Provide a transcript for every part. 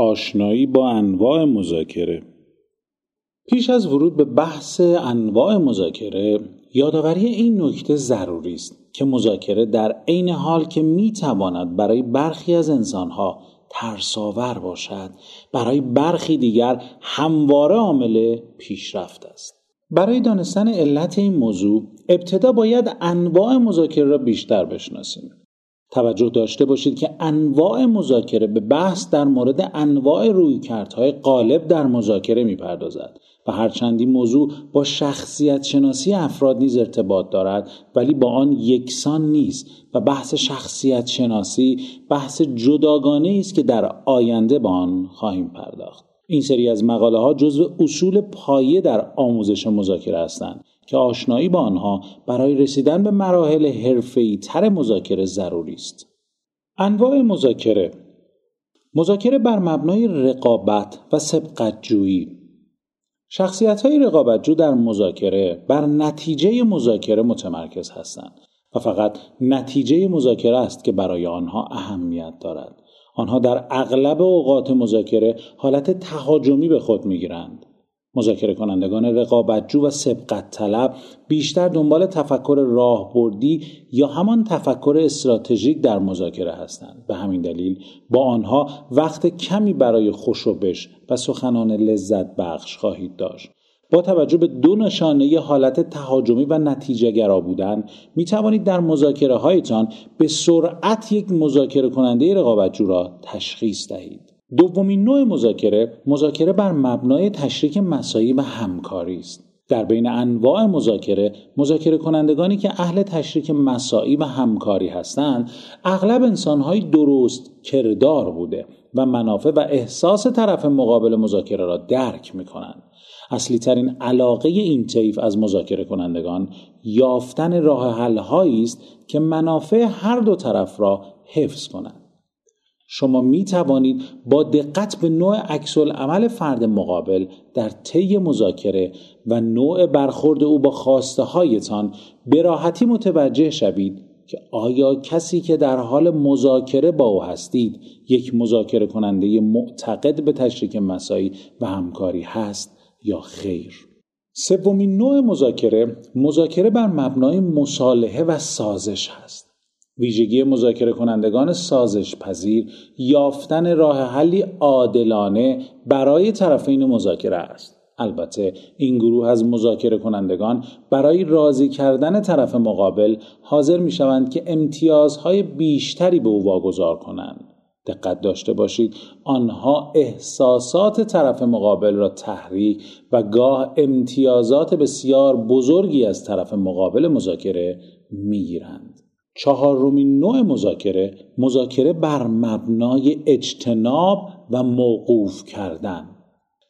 آشنایی با انواع مذاکره. پیش از ورود به بحث انواع مذاکره یادآوری این نکته ضروری است که مذاکره در عین حال که می‌تواند برای برخی از انسانها ترساور باشد برای برخی دیگر همواره عامل پیشرفت است. برای دانستن علت این موضوع ابتدا باید انواع مذاکره را بیشتر بشناسیم. توجه داشته باشید که انواع مذاکره به بحث در مورد انواع رویکردهای غالب در مذاکره می‌پردازد و هرچند این موضوع با شخصیت شناسی افراد نیز ارتباط دارد ولی با آن یکسان نیست و بحث شخصیت شناسی بحث جداگانه است که در آینده با آن خواهیم پرداخت. این سری از مقاله ها جزو اصول پایه در آموزش مذاکره هستند. که آشنایی با آنها برای رسیدن به مراحل حرفه‌ای تر مذاکره ضروری است. انواع مذاکره مذاکره بر مبنای رقابت و سبقتجویی شخصیت های رقابتجو در مذاکره بر نتیجه مذاکره متمرکز هستند و فقط نتیجه مذاکره است که برای آنها اهمیت دارد. آنها در اغلب اوقات مذاکره حالت تهاجمی به خود می‌گیرند. مذاکره کنندگان رقابتجو و سبقت طلب بیشتر دنبال تفکر راهبردی یا همان تفکر استراتژیک در مذاکره هستند. به همین دلیل با آنها وقت کمی برای خوشوبش و سخنان لذت بخش خواهید داشت. با توجه به دو نشانه حالت تهاجمی و نتیجه گرا بودن می توانید در مذاکره هایتان به سرعت یک مذاکره کننده رقابتجو را تشخیص دهید. دومین نوع مذاکره مذاکره بر مبنای تشریک مسایی و همکاری است در بین انواع مذاکره مذاکره کنندگانی که اهل تشریک مسایی و همکاری هستند اغلب انسانهای درست کردار بوده و منافع و احساس طرف مقابل مذاکره را درک می کنند. اصلی ترین علاقه این طیف از مذاکره کنندگان یافتن راه حل است که منافع هر دو طرف را حفظ کنند. شما می توانید با دقت به نوع عکس عمل فرد مقابل در طی مذاکره و نوع برخورد او با خواسته هایتان به راحتی متوجه شوید که آیا کسی که در حال مذاکره با او هستید یک مذاکره کننده معتقد به تشریک مسایی و همکاری هست یا خیر. سومین نوع مذاکره مذاکره بر مبنای مصالحه و سازش هست. ویژگی مذاکره کنندگان سازش پذیر یافتن راه حلی عادلانه برای طرفین مذاکره است. البته این گروه از مذاکره کنندگان برای راضی کردن طرف مقابل حاضر می شوند که امتیازهای بیشتری به او واگذار کنند. دقت داشته باشید آنها احساسات طرف مقابل را تحریک و گاه امتیازات بسیار بزرگی از طرف مقابل مذاکره می‌گیرند. چهارمین نوع مذاکره مذاکره بر مبنای اجتناب و موقوف کردن.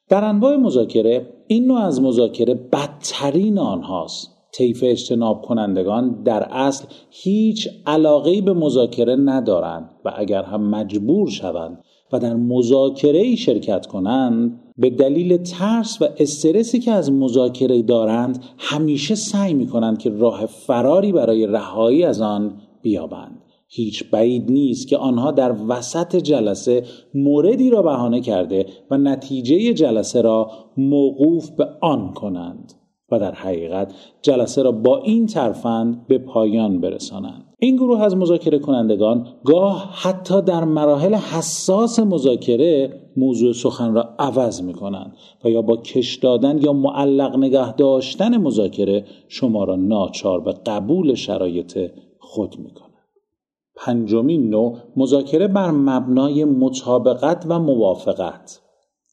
در انواع مذاکره این نوع از مذاکره بدترین آنهاست. طیف اجتناب کنندگان در اصل هیچ علاقه به مذاکره ندارند و اگر هم مجبور شوند و در مذاکره شرکت کنند به دلیل ترس و استرسی که از مذاکره دارند همیشه سعی می کنند که راه فراری برای رهایی از آن بیابند. هیچ بعید نیست که آنها در وسط جلسه موردی را بهانه کرده و نتیجه جلسه را موقوف به آن کنند. و در حقیقت جلسه را با این ترفند به پایان برسانند این گروه از مذاکره کنندگان گاه حتی در مراحل حساس مذاکره موضوع سخن را عوض می کنند و یا با کش دادن یا معلق نگه داشتن مذاکره شما را ناچار به قبول شرایط خود می کنند. پنجمین نوع مذاکره بر مبنای مطابقت و موافقت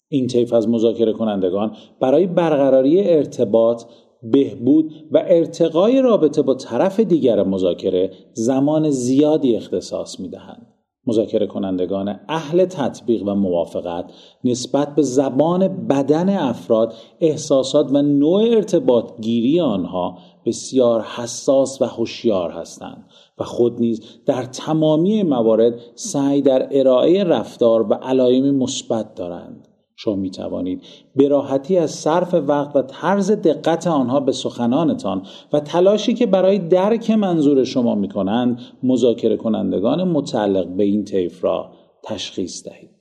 این طیف از مذاکره کنندگان برای برقراری ارتباط بهبود و ارتقای رابطه با طرف دیگر مذاکره زمان زیادی اختصاص می دهند. مذاکره کنندگان اهل تطبیق و موافقت نسبت به زبان بدن افراد احساسات و نوع ارتباط گیری آنها بسیار حساس و هوشیار هستند و خود نیز در تمامی موارد سعی در ارائه رفتار و علایم مثبت دارند شما می توانید به راحتی از صرف وقت و طرز دقت آنها به سخنانتان و تلاشی که برای درک منظور شما می کنند مذاکره کنندگان متعلق به این طیف را تشخیص دهید.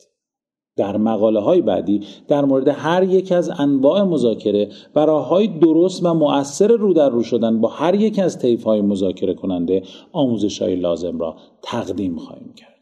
در مقاله های بعدی در مورد هر یک از انواع مذاکره و راه های درست و مؤثر رو در رو شدن با هر یک از طیف های مذاکره کننده آموزش های لازم را تقدیم خواهیم کرد